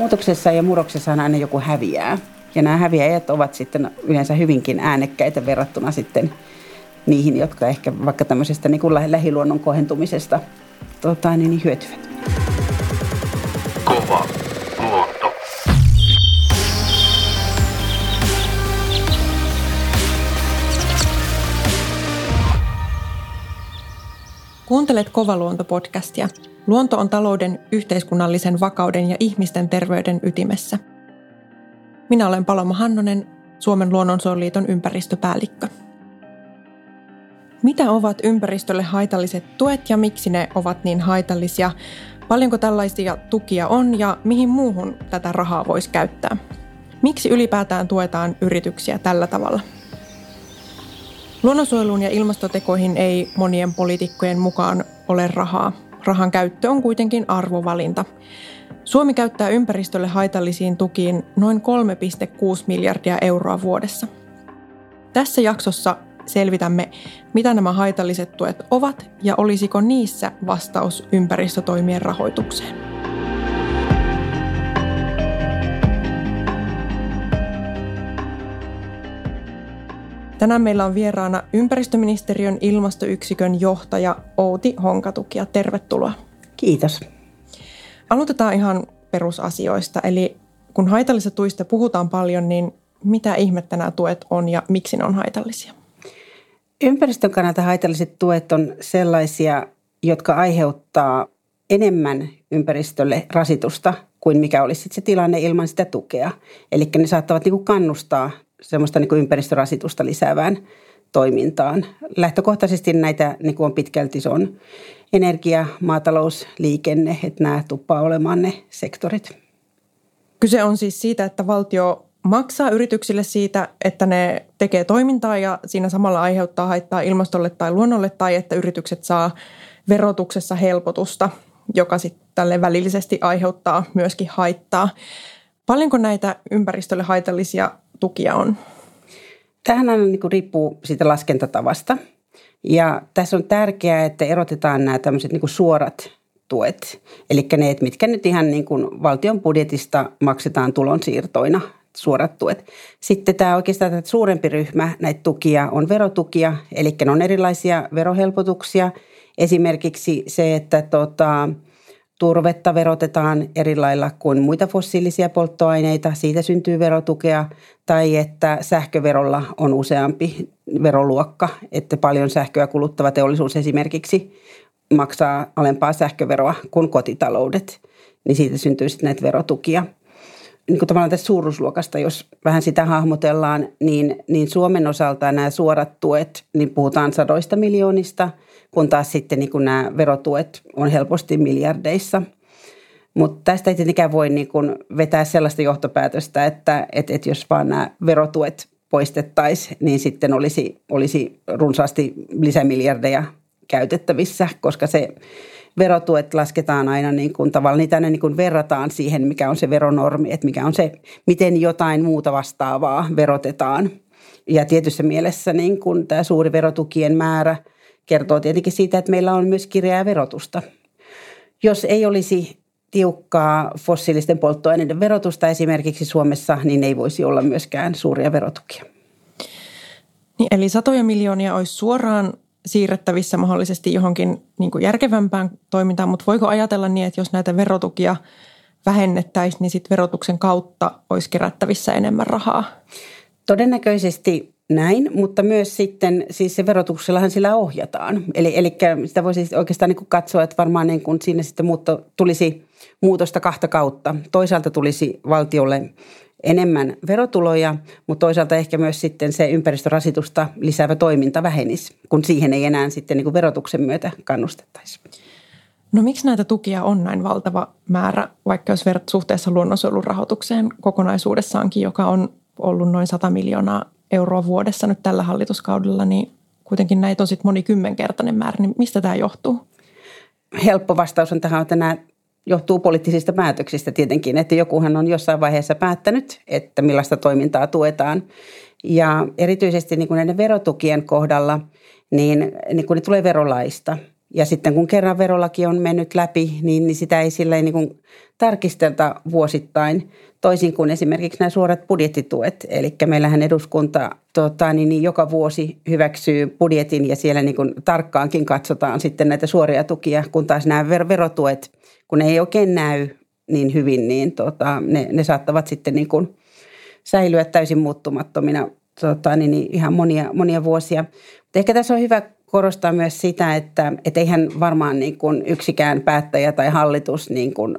Muutoksessa ja murroksessa aina joku häviää. Ja nämä häviäjät ovat sitten yleensä hyvinkin äänekkäitä verrattuna sitten niihin, jotka ehkä vaikka tämmöisestä niin kuin lähiluonnon kohentumisesta tota, niin, niin hyötyvät. Kova luonto. Kuuntelet Kova luonto-podcastia. Luonto on talouden, yhteiskunnallisen vakauden ja ihmisten terveyden ytimessä. Minä olen Paloma Hannonen, Suomen luonnonsuojeliiton ympäristöpäällikkö. Mitä ovat ympäristölle haitalliset tuet ja miksi ne ovat niin haitallisia? Paljonko tällaisia tukia on ja mihin muuhun tätä rahaa voisi käyttää? Miksi ylipäätään tuetaan yrityksiä tällä tavalla? Luonnonsuojeluun ja ilmastotekoihin ei monien poliitikkojen mukaan ole rahaa. Rahan käyttö on kuitenkin arvovalinta. Suomi käyttää ympäristölle haitallisiin tukiin noin 3,6 miljardia euroa vuodessa. Tässä jaksossa selvitämme, mitä nämä haitalliset tuet ovat ja olisiko niissä vastaus ympäristötoimien rahoitukseen. Tänään meillä on vieraana ympäristöministeriön ilmastoyksikön johtaja Outi Honkatukia. Tervetuloa. Kiitos. Aloitetaan ihan perusasioista. Eli kun haitallisista tuista puhutaan paljon, niin mitä ihmettä nämä tuet on ja miksi ne on haitallisia? Ympäristön kannalta haitalliset tuet on sellaisia, jotka aiheuttaa enemmän ympäristölle rasitusta kuin mikä olisi se tilanne ilman sitä tukea. Eli ne saattavat niin kannustaa semmoista niin kuin ympäristörasitusta lisäävään toimintaan. Lähtökohtaisesti näitä niin kuin on pitkälti se on energia, maatalous, liikenne, että nämä tuppaa olemaan ne sektorit. Kyse on siis siitä, että valtio maksaa yrityksille siitä, että ne tekee toimintaa ja siinä samalla aiheuttaa haittaa ilmastolle tai luonnolle tai että yritykset saa verotuksessa helpotusta, joka sitten tälle välillisesti aiheuttaa myöskin haittaa. Paljonko näitä ympäristölle haitallisia tukia on? Tähän aina niin kuin riippuu siitä laskentatavasta. Ja tässä on tärkeää, että erotetaan nämä tämmöiset niin kuin suorat tuet. Eli ne, mitkä nyt ihan niin kuin valtion budjetista maksetaan tulonsiirtoina, suorat tuet. Sitten tämä oikeastaan tämä suurempi ryhmä näitä tukia on verotukia, eli ne on erilaisia verohelpotuksia. Esimerkiksi se, että tota, turvetta verotetaan eri lailla kuin muita fossiilisia polttoaineita, siitä syntyy verotukea, tai että sähköverolla on useampi veroluokka, että paljon sähköä kuluttava teollisuus esimerkiksi maksaa alempaa sähköveroa kuin kotitaloudet, niin siitä syntyy sitten näitä verotukia. Niin kuin tavallaan tästä suuruusluokasta, jos vähän sitä hahmotellaan, niin, niin Suomen osalta nämä suorat tuet, niin puhutaan sadoista miljoonista – kun taas sitten niin kuin nämä verotuet on helposti miljardeissa. Mutta tästä ei tietenkään voi niin kuin vetää sellaista johtopäätöstä, että, että, että jos vaan nämä verotuet poistettaisiin, niin sitten olisi, olisi runsaasti lisämiljardeja käytettävissä, koska se verotuet lasketaan aina niin kuin tavallaan, niitä niin kuin verrataan siihen, mikä on se veronormi, että mikä on se, miten jotain muuta vastaavaa verotetaan. Ja tietyssä mielessä niin kuin tämä suuri verotukien määrä – kertoo tietenkin siitä, että meillä on myös kireää verotusta. Jos ei olisi tiukkaa fossiilisten polttoaineiden verotusta esimerkiksi Suomessa, niin ei voisi olla myöskään suuria verotukia. Niin, eli satoja miljoonia olisi suoraan siirrettävissä mahdollisesti johonkin niin kuin järkevämpään toimintaan, mutta voiko ajatella niin, että jos näitä verotukia vähennettäisiin, niin sitten verotuksen kautta olisi kerättävissä enemmän rahaa? Todennäköisesti näin, mutta myös sitten siis se verotuksellahan sillä ohjataan. Eli, eli sitä voisi siis oikeastaan niin kuin katsoa, että varmaan niin kuin siinä sitten muutto, tulisi muutosta kahta kautta. Toisaalta tulisi valtiolle enemmän verotuloja, mutta toisaalta ehkä myös sitten se ympäristörasitusta lisäävä toiminta vähenisi, kun siihen ei enää sitten niin kuin verotuksen myötä kannustettaisi. No miksi näitä tukia on näin valtava määrä, vaikka jos verrat suhteessa luonnonsuojelun rahoitukseen kokonaisuudessaankin, joka on ollut noin 100 miljoonaa euroa vuodessa nyt tällä hallituskaudella, niin kuitenkin näitä on sitten monikymmenkertainen määrä. Niin mistä tämä johtuu? Helppo vastaus on tähän, että nämä johtuu poliittisista päätöksistä tietenkin, että jokuhan on jossain vaiheessa päättänyt, että millaista toimintaa tuetaan. Ja erityisesti niin kuin näiden verotukien kohdalla, niin, niin kun ne tulee verolaista, Ja sitten kun kerran verolaki on mennyt läpi, niin, niin sitä ei sillä niin kuin tarkistelta vuosittain, toisin kuin esimerkiksi nämä suorat budjettituet. Eli meillähän eduskunta tota, niin, niin joka vuosi hyväksyy budjetin ja siellä niin kuin tarkkaankin katsotaan sitten näitä suoria tukia, kun taas nämä ver- verotuet, kun ne ei oikein näy niin hyvin, niin tota, ne, ne saattavat sitten niin kuin säilyä täysin muuttumattomina tota, niin, niin ihan monia, monia vuosia. Mutta ehkä tässä on hyvä korostaa myös sitä, että et eihän varmaan niin kuin yksikään päättäjä tai hallitus, niin kuin,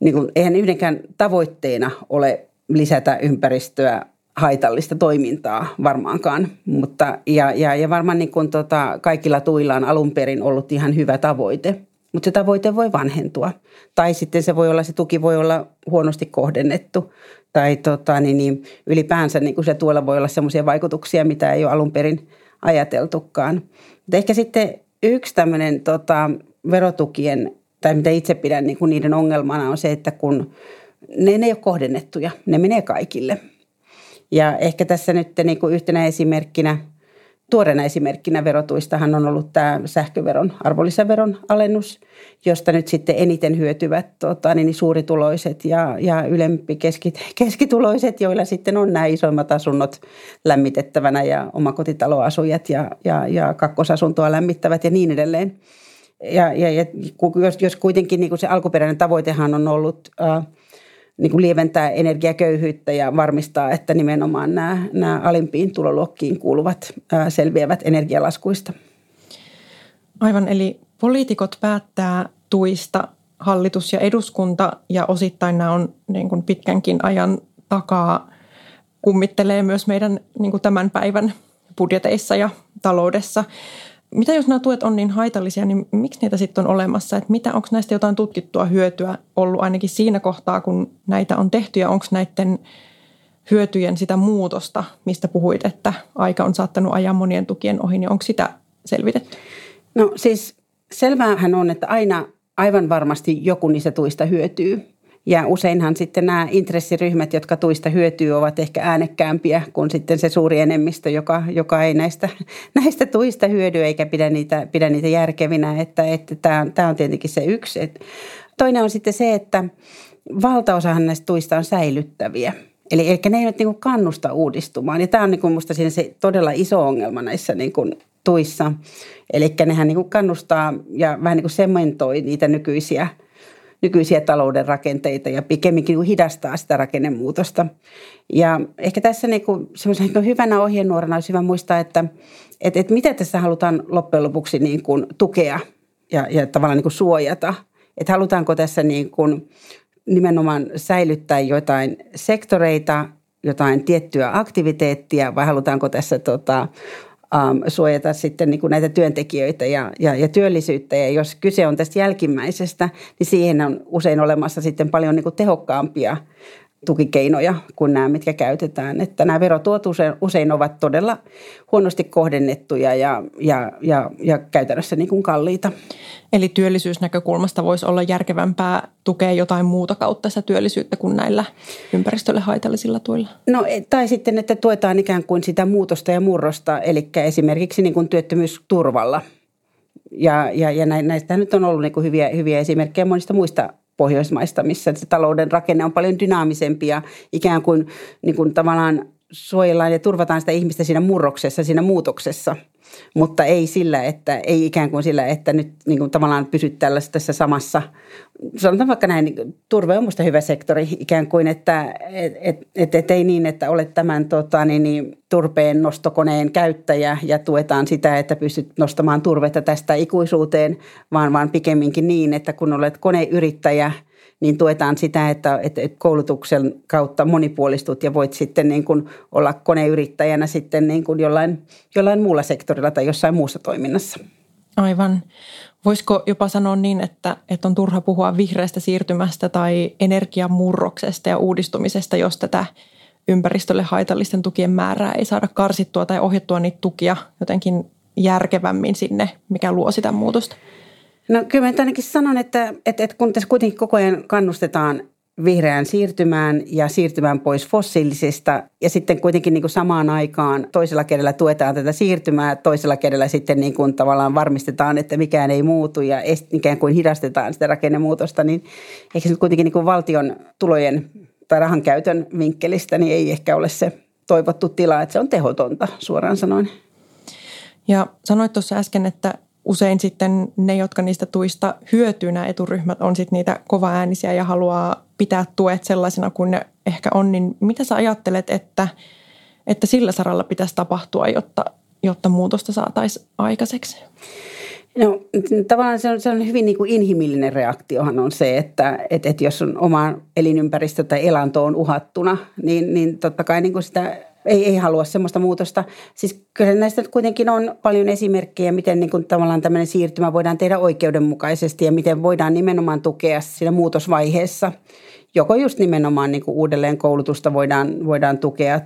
niin kuin, eihän yhdenkään tavoitteena ole lisätä ympäristöä haitallista toimintaa varmaankaan, mutta ja, ja, ja varmaan niin kuin tota, kaikilla tuilla on alun perin ollut ihan hyvä tavoite, mutta se tavoite voi vanhentua. Tai sitten se voi olla, se tuki voi olla huonosti kohdennettu tai tota, niin, niin, ylipäänsä niin se tuolla voi olla sellaisia vaikutuksia, mitä ei ole alun perin ajateltukaan. Mutta ehkä sitten yksi tämmöinen tota, verotukien, tai mitä itse pidän niin kuin niiden ongelmana on se, että kun ne, ne ei ole kohdennettuja, ne menee kaikille. Ja ehkä tässä nyt niin kuin yhtenä esimerkkinä – Tuoreena esimerkkinä verotuistahan on ollut tämä sähköveron arvonlisäveron alennus, josta nyt sitten eniten hyötyvät tota, niin suurituloiset ja, ja ylempi keskit, keskituloiset, joilla sitten on nämä isoimmat asunnot lämmitettävänä ja omakotitaloasujat ja, ja, ja kakkosasuntoa lämmittävät ja niin edelleen. Ja, ja, ja jos, jos kuitenkin niin kuin se alkuperäinen tavoitehan on ollut äh, niin kuin lieventää energiaköyhyyttä ja varmistaa, että nimenomaan nämä, nämä alimpiin tuloluokkiin kuuluvat ää, selviävät energialaskuista. Aivan, eli poliitikot päättää tuista hallitus ja eduskunta ja osittain nämä on niin kuin pitkänkin ajan takaa kummittelee myös meidän niin kuin tämän päivän budjeteissa ja taloudessa mitä jos nämä tuet on niin haitallisia, niin miksi niitä sitten on olemassa? Että mitä, onko näistä jotain tutkittua hyötyä ollut ainakin siinä kohtaa, kun näitä on tehty ja onko näiden hyötyjen sitä muutosta, mistä puhuit, että aika on saattanut ajaa monien tukien ohi, niin onko sitä selvitetty? No siis selväähän on, että aina aivan varmasti joku niistä tuista hyötyy. Ja useinhan sitten nämä intressiryhmät, jotka tuista hyötyy, ovat ehkä äänekkäämpiä kuin sitten se suuri enemmistö, joka, joka ei näistä, näistä tuista hyödy eikä pidä niitä, pidä niitä järkevinä. Että, että tämä, tämä on tietenkin se yksi. Toinen on sitten se, että valtaosahan näistä tuista on säilyttäviä. Eli, eli ne eivät niin kuin kannusta uudistumaan. Ja tämä on niin kuin musta siinä se todella iso ongelma näissä niin kuin tuissa. Eli nehän niin kuin kannustaa ja vähän niin kuin sementoi niitä nykyisiä – nykyisiä talouden rakenteita ja pikemminkin niin hidastaa sitä rakennemuutosta. Ja ehkä tässä niin kuin, niin hyvänä ohjenuorana olisi hyvä muistaa, että, että, että mitä tässä halutaan loppujen lopuksi niin kuin tukea ja, ja tavallaan niin kuin suojata. Että halutaanko tässä niin kuin nimenomaan säilyttää jotain sektoreita, jotain tiettyä aktiviteettia vai halutaanko tässä tota, um, suojata sitten niin kuin näitä työntekijöitä ja, ja, ja työllisyyttä. Ja jos kyse on tästä jälkimmäisestä, niin siihen on usein olemassa sitten paljon niin kuin tehokkaampia tukikeinoja kuin nämä, mitkä käytetään. Että nämä verotuot usein, usein ovat todella huonosti kohdennettuja ja, ja, ja, ja käytännössä niin kuin kalliita. Eli työllisyysnäkökulmasta voisi olla järkevämpää tukea jotain muuta kautta sitä työllisyyttä kuin näillä ympäristölle haitallisilla tuilla? No tai sitten, että tuetaan ikään kuin sitä muutosta ja murrosta, eli esimerkiksi niin kuin työttömyysturvalla. Ja, ja, ja näistä nyt on ollut niin kuin hyviä, hyviä esimerkkejä monista muista Pohjoismaista, missä se talouden rakenne on paljon dynaamisempi ja ikään kuin, niin kuin tavallaan suojellaan ja turvataan sitä ihmistä siinä murroksessa, siinä muutoksessa – mutta ei sillä, että ei ikään kuin sillä, että nyt niin kuin tavallaan pysyt tällaisessa tässä samassa, sanotaan vaikka näin, niin turve on minusta hyvä sektori ikään kuin, että et, et, et, et ei niin, että olet tämän tota, niin, niin, turpeen nostokoneen käyttäjä ja tuetaan sitä, että pystyt nostamaan turvetta tästä ikuisuuteen, vaan, vaan pikemminkin niin, että kun olet koneyrittäjä – niin tuetaan sitä, että, että koulutuksen kautta monipuolistut ja voit sitten niin kuin olla koneyrittäjänä sitten niin kuin jollain, jollain muulla sektorilla tai jossain muussa toiminnassa. Aivan. Voisiko jopa sanoa niin, että, että on turha puhua vihreästä siirtymästä tai energiamurroksesta ja uudistumisesta, jos tätä ympäristölle haitallisten tukien määrää ei saada karsittua tai ohjattua niitä tukia jotenkin järkevämmin sinne, mikä luo sitä muutosta? No kyllä mä ainakin sanon, että, että, että kun tässä kuitenkin koko ajan kannustetaan vihreään siirtymään ja siirtymään pois fossiilisista. Ja sitten kuitenkin niin kuin samaan aikaan toisella kädellä tuetaan tätä siirtymää, toisella kädellä sitten niin kuin tavallaan varmistetaan, että mikään ei muutu ja ikään kuin hidastetaan sitä rakennemuutosta. Niin eikö se nyt kuitenkin niin kuin valtion tulojen tai rahan käytön vinkkelistä niin ei ehkä ole se toivottu tila, että se on tehotonta suoraan sanoen. Ja sanoit tuossa äsken, että usein sitten ne, jotka niistä tuista hyötyy, nämä eturyhmät, on sitten niitä kovaäänisiä ja haluaa pitää tuet sellaisena kuin ne ehkä on. Niin mitä sä ajattelet, että, että sillä saralla pitäisi tapahtua, jotta, jotta muutosta saataisiin aikaiseksi? No tavallaan se on, se on hyvin niin kuin inhimillinen reaktiohan on se, että, että, että jos on oma elinympäristö tai elanto on uhattuna, niin, niin totta kai niin kuin sitä ei, ei halua sellaista muutosta. Siis kyllä näistä kuitenkin on paljon esimerkkejä, miten niin kuin tavallaan tämmöinen siirtymä voidaan tehdä oikeudenmukaisesti ja miten voidaan nimenomaan tukea siinä muutosvaiheessa – joko just nimenomaan niin uudelleen koulutusta voidaan, voidaan tukea,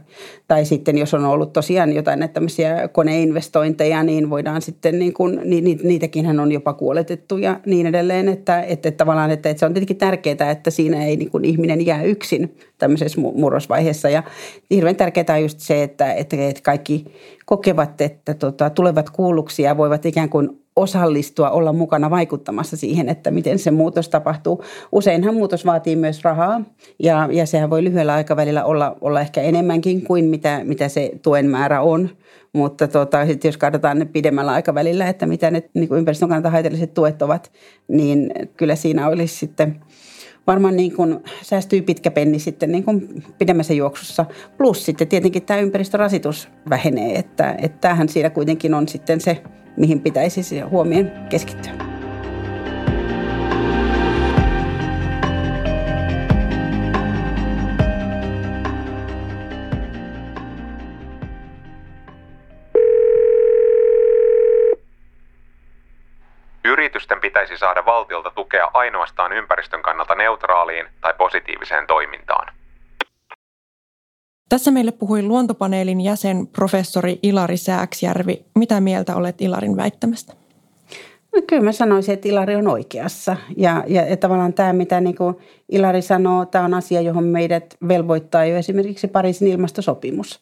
tai sitten jos on ollut tosiaan jotain näitä tämmöisiä koneinvestointeja, niin voidaan sitten, niin kuin, ni, niitäkin hän on jopa kuoletettu ja niin edelleen, että, että, että tavallaan, että, että se on tietenkin tärkeää, että siinä ei niin kuin ihminen jää yksin tämmöisessä murrosvaiheessa, ja hirveän tärkeää on just se, että, että kaikki kokevat, että tota, tulevat kuulluksi ja voivat ikään kuin osallistua, olla mukana vaikuttamassa siihen, että miten se muutos tapahtuu. Useinhan muutos vaatii myös rahaa ja, ja sehän voi lyhyellä aikavälillä olla, olla ehkä enemmänkin kuin mitä, mitä se tuen määrä on. Mutta tota, sit jos katsotaan ne pidemmällä aikavälillä, että mitä ne niin kuin ympäristön kannalta haitalliset tuet ovat, niin kyllä siinä olisi sitten varmaan niin kuin säästyy pitkä penni sitten niin kuin pidemmässä juoksussa. Plus sitten tietenkin tämä ympäristörasitus vähenee, että, että tämähän siinä kuitenkin on sitten se mihin pitäisi huomioon keskittyä. Yritysten pitäisi saada valtiolta tukea ainoastaan ympäristön kannalta neutraaliin tai positiiviseen toimintaan. Tässä meille puhui luontopaneelin jäsen professori Ilari Sääksjärvi. Mitä mieltä olet Ilarin väittämästä? No kyllä mä sanoisin, että Ilari on oikeassa. Ja, ja, ja tavallaan tämä, mitä niin kuin Ilari sanoo, tämä on asia, johon meidät velvoittaa jo esimerkiksi Pariisin ilmastosopimus.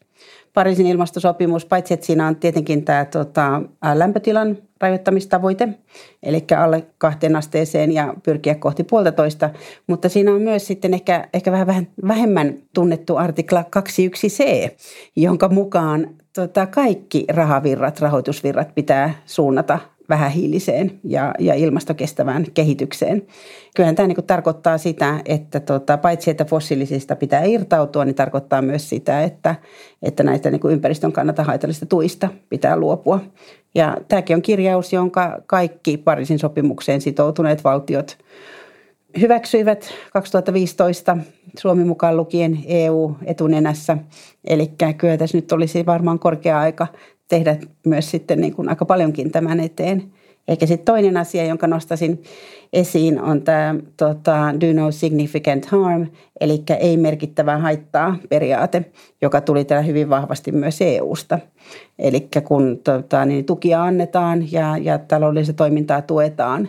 Pariisin ilmastosopimus, paitsi että siinä on tietenkin tämä tota, lämpötilan rajoittamistavoite, eli alle kahteen asteeseen ja pyrkiä kohti puolitoista, mutta siinä on myös sitten ehkä, ehkä vähän vähemmän tunnettu artikla 21c, jonka mukaan tota, kaikki rahavirrat, rahoitusvirrat pitää suunnata vähähiiliseen ja, ja ilmastokestävään kehitykseen. Kyllähän tämä niin tarkoittaa sitä, että tota, paitsi että fossiilisista pitää irtautua, niin tarkoittaa myös sitä, että, että näistä niin ympäristön kannalta haitallisista tuista pitää luopua. Ja tämäkin on kirjaus, jonka kaikki Pariisin sopimukseen sitoutuneet valtiot hyväksyivät 2015, Suomi mukaan lukien EU etunenässä. Eli kyllä tässä nyt olisi varmaan korkea aika tehdä myös sitten niin kuin aika paljonkin tämän eteen. Eikä sitten toinen asia, jonka nostasin esiin, on tämä tota, do no significant harm, eli ei merkittävää haittaa periaate, joka tuli täällä hyvin vahvasti myös EUsta. Eli kun tota, niin tukia annetaan ja, ja taloudellista toimintaa tuetaan,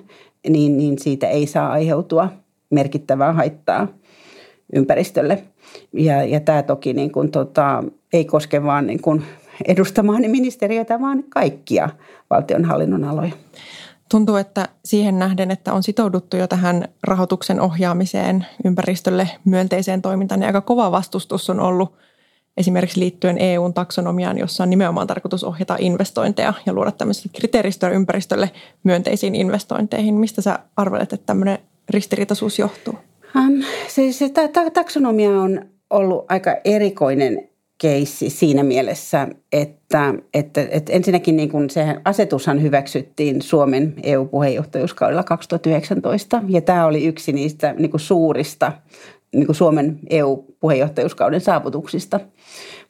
niin, niin siitä ei saa aiheutua merkittävää haittaa ympäristölle. Ja, ja tämä toki niin kuin, tota, ei koske vain niin kuin edustamaani ministeriötä, vaan kaikkia valtionhallinnon aloja. Tuntuu, että siihen nähden, että on sitouduttu jo tähän rahoituksen ohjaamiseen ympäristölle myönteiseen toimintaan, niin aika kova vastustus on ollut esimerkiksi liittyen EUn taksonomiaan, jossa on nimenomaan tarkoitus ohjata investointeja ja luoda tämmöistä kriteeristöä ympäristölle myönteisiin investointeihin. Mistä sä arvelet, että tämmöinen ristiriitaisuus johtuu? Um, se, se taksonomia on ollut aika erikoinen keissi siinä mielessä, että, että, että ensinnäkin niin kuin se asetushan hyväksyttiin Suomen EU-puheenjohtajuuskaudella 2019 ja tämä oli yksi niistä niin kuin suurista niin kuin Suomen EU-puheenjohtajuuskauden saavutuksista.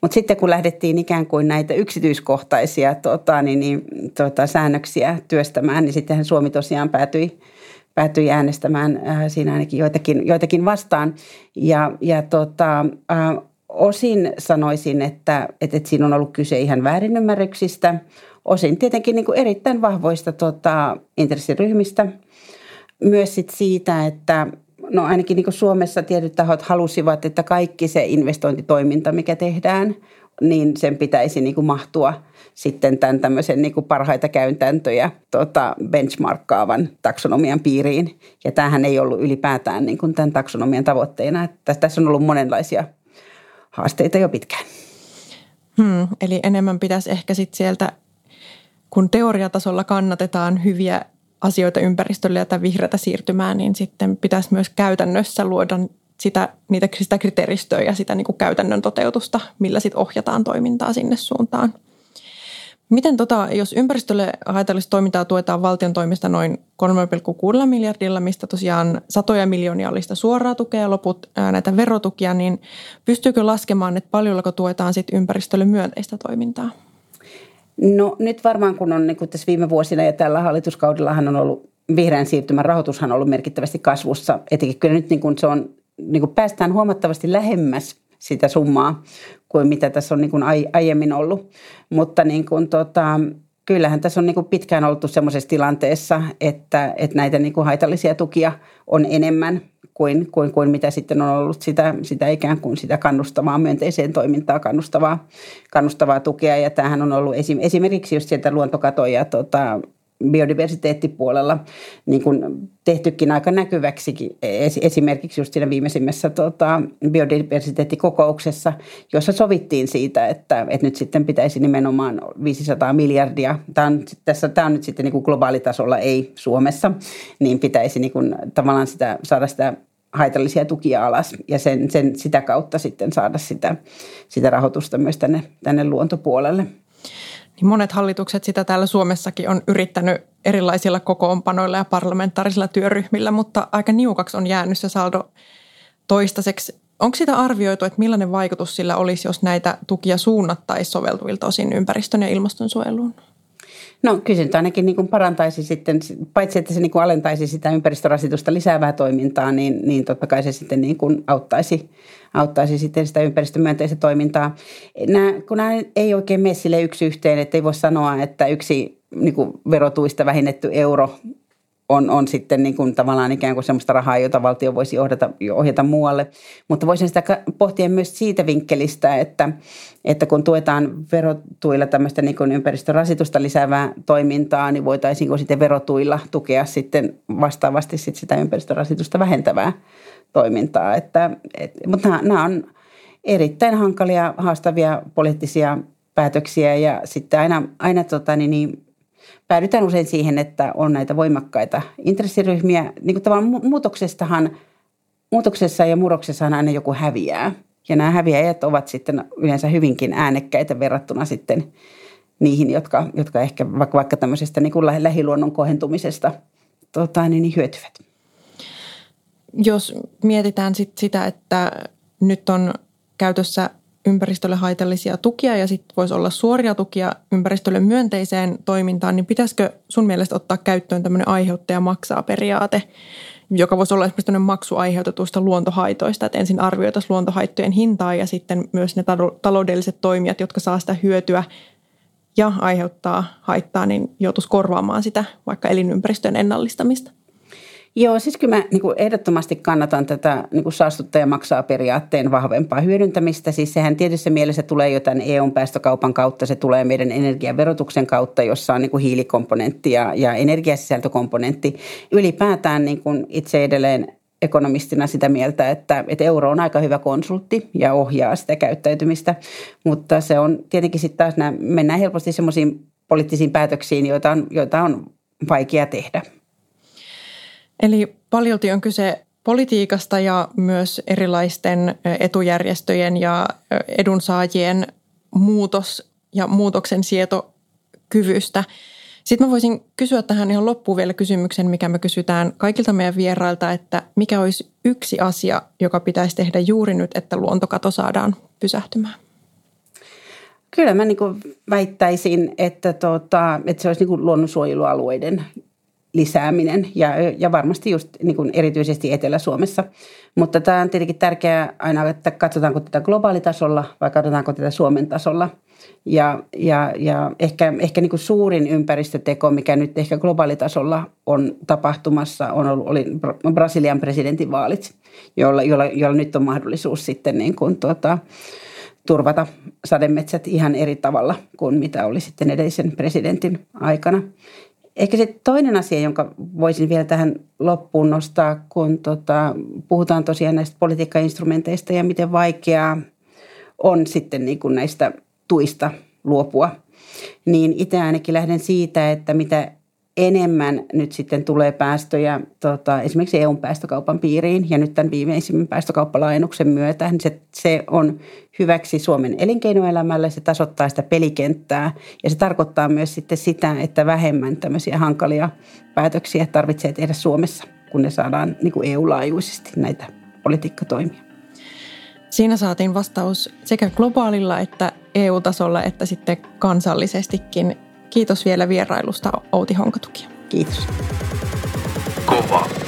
Mutta sitten kun lähdettiin ikään kuin näitä yksityiskohtaisia tota, niin, niin, tota, säännöksiä työstämään, niin sittenhän Suomi tosiaan päätyi päätyi äänestämään äh, siinä ainakin joitakin, joitakin vastaan. Ja, ja tota, äh, osin sanoisin, että, että, että siinä on ollut kyse ihan väärinymmärryksistä, osin tietenkin niin kuin erittäin vahvoista tota, intressiryhmistä. Myös sit siitä, että no ainakin niin Suomessa tietyt tahot halusivat, että kaikki se investointitoiminta, mikä tehdään, niin sen pitäisi niin kuin mahtua sitten tämän tämmöisen niin kuin parhaita käytäntöjä tota, benchmarkkaavan taksonomian piiriin. Ja tämähän ei ollut ylipäätään niin kuin tämän taksonomian tavoitteena. Että tässä on ollut monenlaisia haasteita jo pitkään. Hmm, eli enemmän pitäisi ehkä sitten sieltä, kun teoriatasolla kannatetaan hyviä asioita ympäristölle ja tätä vihreätä siirtymää, niin sitten pitäisi myös käytännössä luoda sitä, niitä, sitä kriteeristöä ja sitä niin kuin käytännön toteutusta, millä sitten ohjataan toimintaa sinne suuntaan. Miten tota, jos ympäristölle haitallista toimintaa tuetaan valtion toimista noin 3,6 miljardilla, mistä tosiaan satoja miljoonia oli sitä suoraa tukea ja loput ää, näitä verotukia, niin pystyykö laskemaan, että paljonko tuetaan sit ympäristölle myönteistä toimintaa? No nyt varmaan kun on niin kuin tässä viime vuosina ja tällä hallituskaudellahan on ollut vihreän siirtymän rahoitushan on ollut merkittävästi kasvussa. Etenkin kyllä nyt niin kuin se on, niin kuin päästään huomattavasti lähemmäs sitä summaa kuin mitä tässä on niin kuin aiemmin ollut. Mutta niin kuin tota, kyllähän tässä on niin kuin pitkään oltu sellaisessa tilanteessa, että, että näitä niin kuin haitallisia tukia on enemmän kuin, kuin, kuin mitä sitten on ollut sitä, sitä ikään kuin sitä kannustavaa, myönteiseen toimintaan kannustavaa, kannustavaa tukea. Ja tämähän on ollut esim, esimerkiksi just sieltä luontokatoja tota, biodiversiteettipuolella niin kuin tehtykin aika näkyväksi esimerkiksi just siinä viimeisimmässä tota, biodiversiteettikokouksessa, jossa sovittiin siitä, että, että nyt sitten pitäisi nimenomaan 500 miljardia, tämä on, tässä, tämä on nyt sitten niin kuin globaalitasolla, ei Suomessa, niin pitäisi niin kuin, tavallaan sitä, saada sitä haitallisia tukia alas ja sen, sen, sitä kautta sitten saada sitä, sitä rahoitusta myös tänne, tänne luontopuolelle niin monet hallitukset sitä täällä Suomessakin on yrittänyt erilaisilla kokoonpanoilla ja parlamentaarisilla työryhmillä, mutta aika niukaksi on jäänyt se saldo toistaiseksi. Onko sitä arvioitu, että millainen vaikutus sillä olisi, jos näitä tukia suunnattaisiin soveltuvilta osin ympäristön ja ilmastonsuojeluun? No nyt ainakin niin kuin parantaisi sitten, paitsi että se niin kuin alentaisi sitä ympäristörasitusta lisäävää toimintaa, niin, niin totta kai se sitten niin kuin auttaisi, auttaisi sitten sitä ympäristömyönteistä toimintaa. Nämä, kun nämä ei oikein mene sille yksi yhteen, että ei voi sanoa, että yksi niin kuin verotuista vähennetty euro on, on sitten niin kuin tavallaan ikään kuin sellaista rahaa, jota valtio voisi ohjata, ohjata muualle. Mutta voisin sitä pohtia myös siitä vinkkelistä, että, että kun tuetaan verotuilla tämmöistä niin kuin ympäristörasitusta lisäävää toimintaa, niin voitaisiinko sitten verotuilla tukea sitten vastaavasti sit sitä ympäristörasitusta vähentävää toimintaa. Että, et, mutta nämä, nämä on erittäin hankalia, haastavia poliittisia päätöksiä ja sitten aina, aina tota, niin, niin päädytään usein siihen, että on näitä voimakkaita intressiryhmiä. Niin kuin tavallaan muutoksestahan, muutoksessa ja murroksessahan aina joku häviää. Ja nämä häviäjät ovat sitten yleensä hyvinkin äänekkäitä verrattuna sitten niihin, jotka, jotka ehkä vaikka, vaikka tämmöisestä niin kuin lähiluonnon kohentumisesta tota, niin, niin hyötyvät. Jos mietitään sit sitä, että nyt on käytössä ympäristölle haitallisia tukia ja sitten voisi olla suoria tukia ympäristölle myönteiseen toimintaan, niin pitäisikö sun mielestä ottaa käyttöön tämmöinen aiheuttaja maksaa periaate, joka voisi olla esimerkiksi maksu aiheutetuista luontohaitoista, että ensin arvioitaisiin luontohaittojen hintaa ja sitten myös ne taloudelliset toimijat, jotka saa sitä hyötyä ja aiheuttaa haittaa, niin joutuisi korvaamaan sitä vaikka elinympäristön ennallistamista. Joo, siis kyllä mä niin kuin ehdottomasti kannatan tätä niin kuin saastuttaja maksaa periaatteen vahvempaa hyödyntämistä. Siis sehän tietyssä mielessä tulee jo tämän EUn päästökaupan kautta, se tulee meidän energiaverotuksen kautta, jossa on niin kuin hiilikomponentti ja, ja energiasisältökomponentti. Ylipäätään niin kuin itse edelleen ekonomistina sitä mieltä, että, että euro on aika hyvä konsultti ja ohjaa sitä käyttäytymistä, mutta se on tietenkin sitten taas, nämä, mennään helposti semmoisiin poliittisiin päätöksiin, joita on, joita on vaikea tehdä. Eli paljolti on kyse politiikasta ja myös erilaisten etujärjestöjen ja edunsaajien muutos ja muutoksen sietokyvystä. Sitten mä voisin kysyä tähän ihan loppuun vielä kysymyksen, mikä me kysytään kaikilta meidän vierailta, että mikä olisi yksi asia, joka pitäisi tehdä juuri nyt, että luontokato saadaan pysähtymään? Kyllä mä niin väittäisin, että, tota, että se olisi niin luonnonsuojelualueiden lisääminen ja, ja varmasti just niin kuin erityisesti Etelä-Suomessa. Mutta tämä on tietenkin tärkeää aina, että katsotaanko tätä globaalitasolla vai katsotaanko tätä Suomen tasolla. Ja, ja, ja ehkä, ehkä niin kuin suurin ympäristöteko, mikä nyt ehkä globaalitasolla on tapahtumassa, on ollut, oli Brasilian presidentinvaalit, jolla, jolla, jolla nyt on mahdollisuus sitten niin kuin tuota, turvata sademetsät ihan eri tavalla kuin mitä oli sitten edellisen presidentin aikana. Ehkä se toinen asia, jonka voisin vielä tähän loppuun nostaa, kun tota, puhutaan tosiaan näistä politiikkainstrumenteista ja miten vaikeaa on sitten niin kuin näistä tuista luopua, niin itse ainakin lähden siitä, että mitä enemmän nyt sitten tulee päästöjä tota, esimerkiksi EUn päästökaupan piiriin ja nyt tämän viimeisimmän päästökauppalaajennuksen myötä, niin se, se on hyväksi Suomen elinkeinoelämälle, se tasoittaa sitä pelikenttää ja se tarkoittaa myös sitten sitä, että vähemmän tämmöisiä hankalia päätöksiä tarvitsee tehdä Suomessa, kun ne saadaan niin kuin EU-laajuisesti näitä politiikkatoimia. Siinä saatiin vastaus sekä globaalilla että EU-tasolla että sitten kansallisestikin Kiitos vielä vierailusta Outi Honkatukia. Kiitos. Kova.